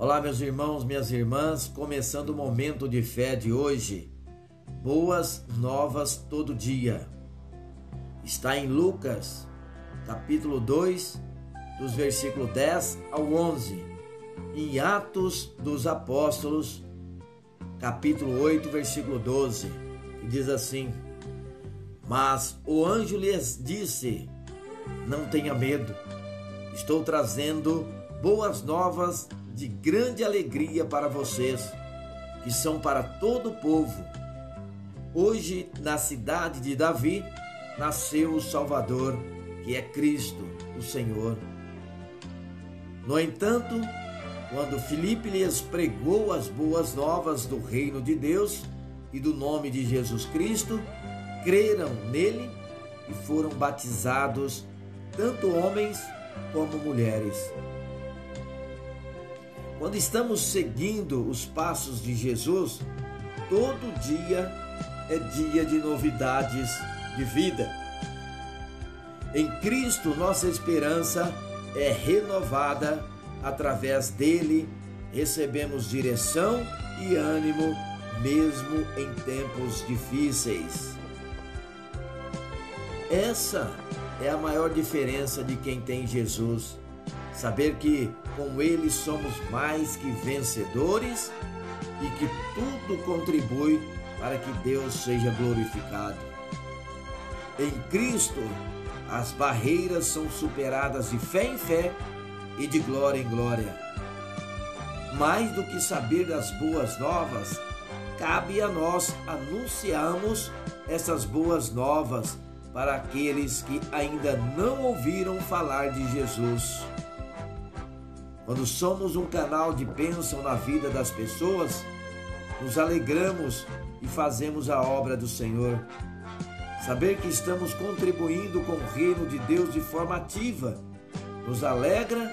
Olá, meus irmãos, minhas irmãs, começando o momento de fé de hoje. Boas novas todo dia. Está em Lucas, capítulo 2, dos versículos 10 ao 11. Em Atos dos Apóstolos, capítulo 8, versículo 12, que diz assim: Mas o anjo lhes disse: Não tenha medo, estou trazendo boas novas de grande alegria para vocês, que são para todo o povo. Hoje, na cidade de Davi, nasceu o Salvador, que é Cristo, o Senhor. No entanto, quando Filipe lhes pregou as boas novas do reino de Deus e do nome de Jesus Cristo, creram nele e foram batizados tanto homens como mulheres. Quando estamos seguindo os passos de Jesus, todo dia é dia de novidades de vida. Em Cristo, nossa esperança é renovada, através dele recebemos direção e ânimo, mesmo em tempos difíceis. Essa é a maior diferença de quem tem Jesus Saber que com Ele somos mais que vencedores e que tudo contribui para que Deus seja glorificado. Em Cristo, as barreiras são superadas de fé em fé e de glória em glória. Mais do que saber das boas novas, cabe a nós anunciarmos essas boas novas para aqueles que ainda não ouviram falar de Jesus. Quando somos um canal de bênção na vida das pessoas, nos alegramos e fazemos a obra do Senhor. Saber que estamos contribuindo com o reino de Deus de forma ativa nos alegra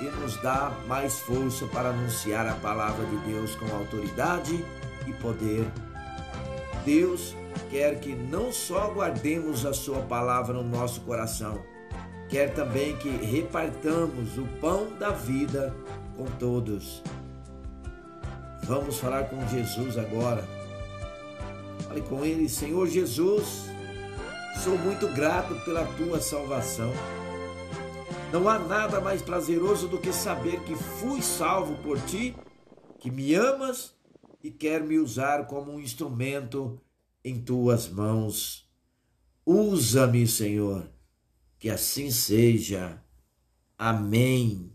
e nos dá mais força para anunciar a palavra de Deus com autoridade e poder. Deus quer que não só guardemos a Sua palavra no nosso coração, quer também que repartamos o pão da vida com todos. Vamos falar com Jesus agora. Fale com Ele, Senhor Jesus, sou muito grato pela tua salvação. Não há nada mais prazeroso do que saber que fui salvo por ti, que me amas e quer me usar como um instrumento em tuas mãos. Usa-me, Senhor que assim seja. Amém.